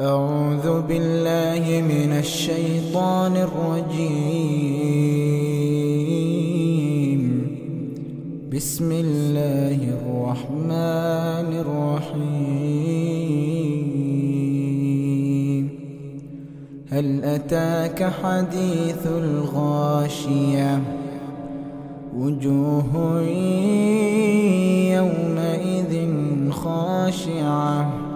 أعوذ بالله من الشيطان الرجيم. بسم الله الرحمن الرحيم. هل أتاك حديث الغاشية؟ وجوه يومئذ خاشعة.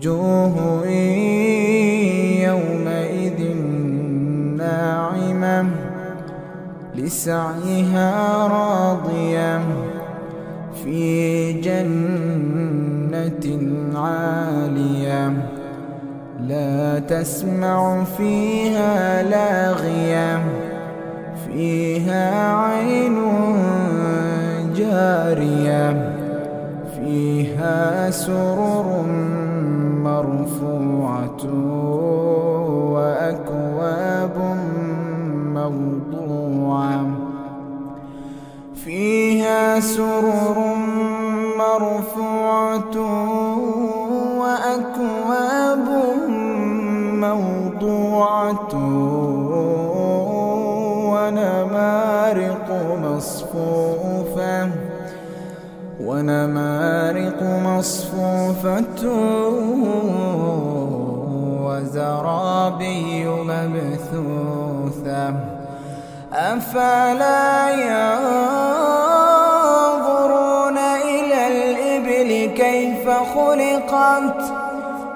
وجوه يومئذ ناعمة لسعيها راضية في جنة عالية. لا تسمع فيها لاغية فيها عين جارية فيها سرر موضوعة ونمارق مصفوفة ونمارق مصفوفة وزرابي مبثوثة. أفلا ينظرون إلى الإبل كيف خلقت؟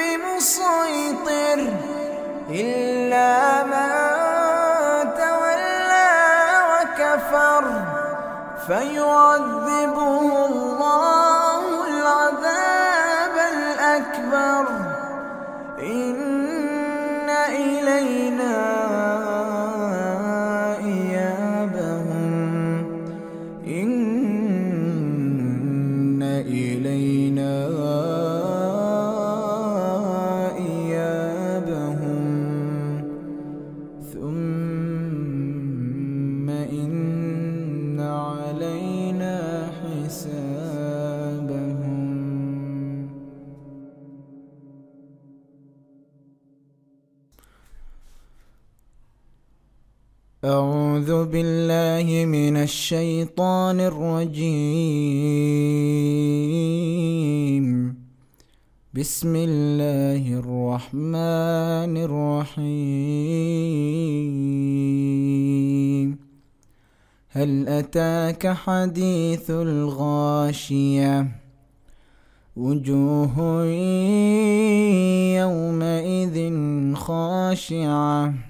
بمسيطر إلا من تولى وكفر فيعذبه الله أعوذ بالله من الشيطان الرجيم. بسم الله الرحمن الرحيم. هل أتاك حديث الغاشية؟ وجوه يومئذ خاشعة.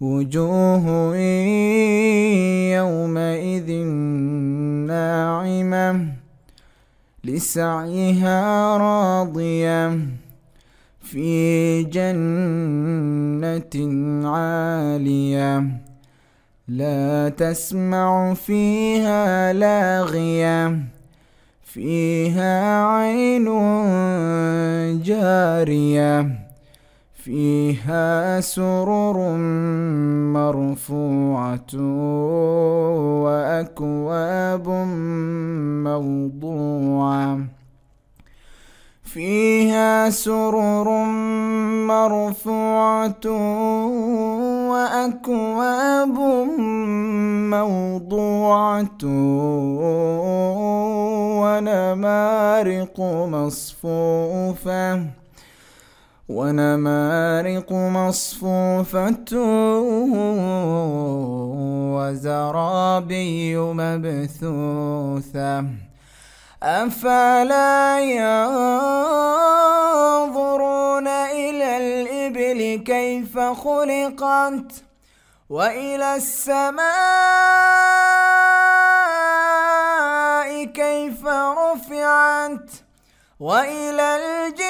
وجوه يومئذ ناعمة لسعيها راضية في جنة عالية لا تسمع فيها لاغية فيها عين جارية فيها سرر مرفوعة وأكواب موضوعة. فيها سرر مرفوعة وأكواب موضوعة ونمارق مصفوفة. ونمارق مصفوفة وزرابي مبثوثة. أفلا ينظرون إلى الإبل كيف خلقت وإلى السماء كيف رفعت وإلى الجبال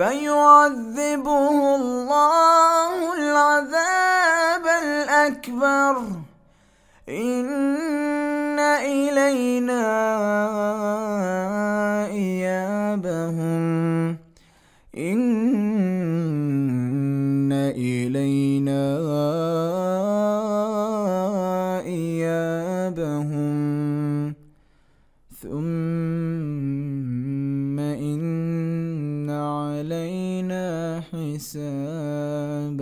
فيعذبه الله العذاب الأكبر. إن إلينا حسابهم.